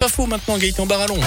Pas faux maintenant, Gaëtan Barallon.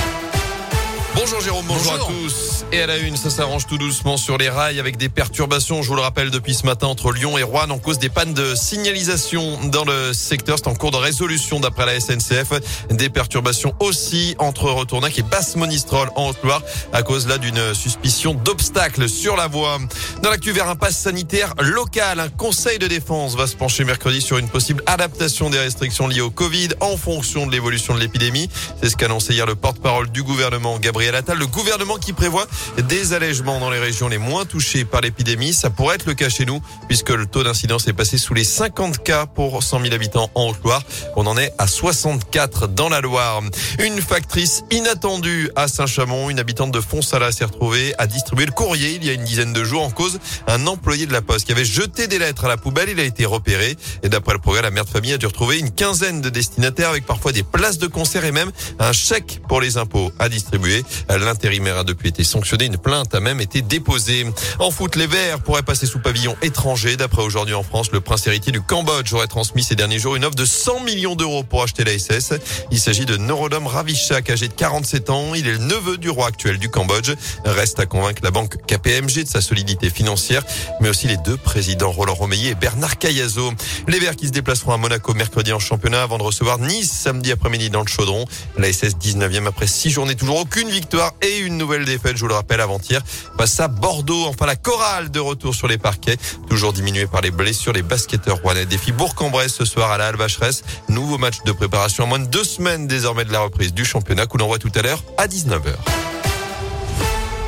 Bonjour Jérôme, bonjour, à tous. Et à la une, ça s'arrange tout doucement sur les rails avec des perturbations, je vous le rappelle, depuis ce matin entre Lyon et Rouen en cause des pannes de signalisation dans le secteur. C'est en cours de résolution d'après la SNCF. Des perturbations aussi entre Retournac et Basse-Monistrol en Haute-Loire à cause là d'une suspicion d'obstacles sur la voie. Dans l'actu vers un pass sanitaire local, un conseil de défense va se pencher mercredi sur une possible adaptation des restrictions liées au Covid en fonction de l'évolution de l'épidémie. C'est ce qu'a annoncé hier le porte-parole du gouvernement, Gabriel le gouvernement qui prévoit des allègements dans les régions les moins touchées par l'épidémie. Ça pourrait être le cas chez nous puisque le taux d'incidence est passé sous les 50 cas pour 100 000 habitants en Haute-Loire. On en est à 64 dans la Loire. Une factrice inattendue à Saint-Chamond, une habitante de Fonsala s'est retrouvée à distribuer le courrier il y a une dizaine de jours en cause un employé de la Poste qui avait jeté des lettres à la poubelle. Il a été repéré et d'après le progrès, la mère de famille a dû retrouver une quinzaine de destinataires avec parfois des places de concert et même un chèque pour les impôts à distribuer. L'intérimaire a depuis été sanctionné. Une plainte a même été déposée. En foot, les Verts pourraient passer sous pavillon étranger. D'après aujourd'hui en France, le prince héritier du Cambodge aurait transmis ces derniers jours une offre de 100 millions d'euros pour acheter la SS. Il s'agit de Norodom Ravishak, âgé de 47 ans. Il est le neveu du roi actuel du Cambodge. Reste à convaincre la banque KPMG de sa solidité financière, mais aussi les deux présidents Roland Romeillet et Bernard Cayazo. Les Verts qui se déplaceront à Monaco mercredi en championnat avant de recevoir Nice samedi après-midi dans le Chaudron. La SS 19e après six journées, toujours aucune victoire victoire et une nouvelle défaite, je vous le rappelle, avant-hier, face à Bordeaux. Enfin, la chorale de retour sur les parquets, toujours diminuée par les blessures. Les basketteurs rouennais défient Bourg-en-Bresse ce soir à la Alvacheresse. Nouveau match de préparation à moins de deux semaines désormais de la reprise du championnat l'on voit tout à l'heure à 19h.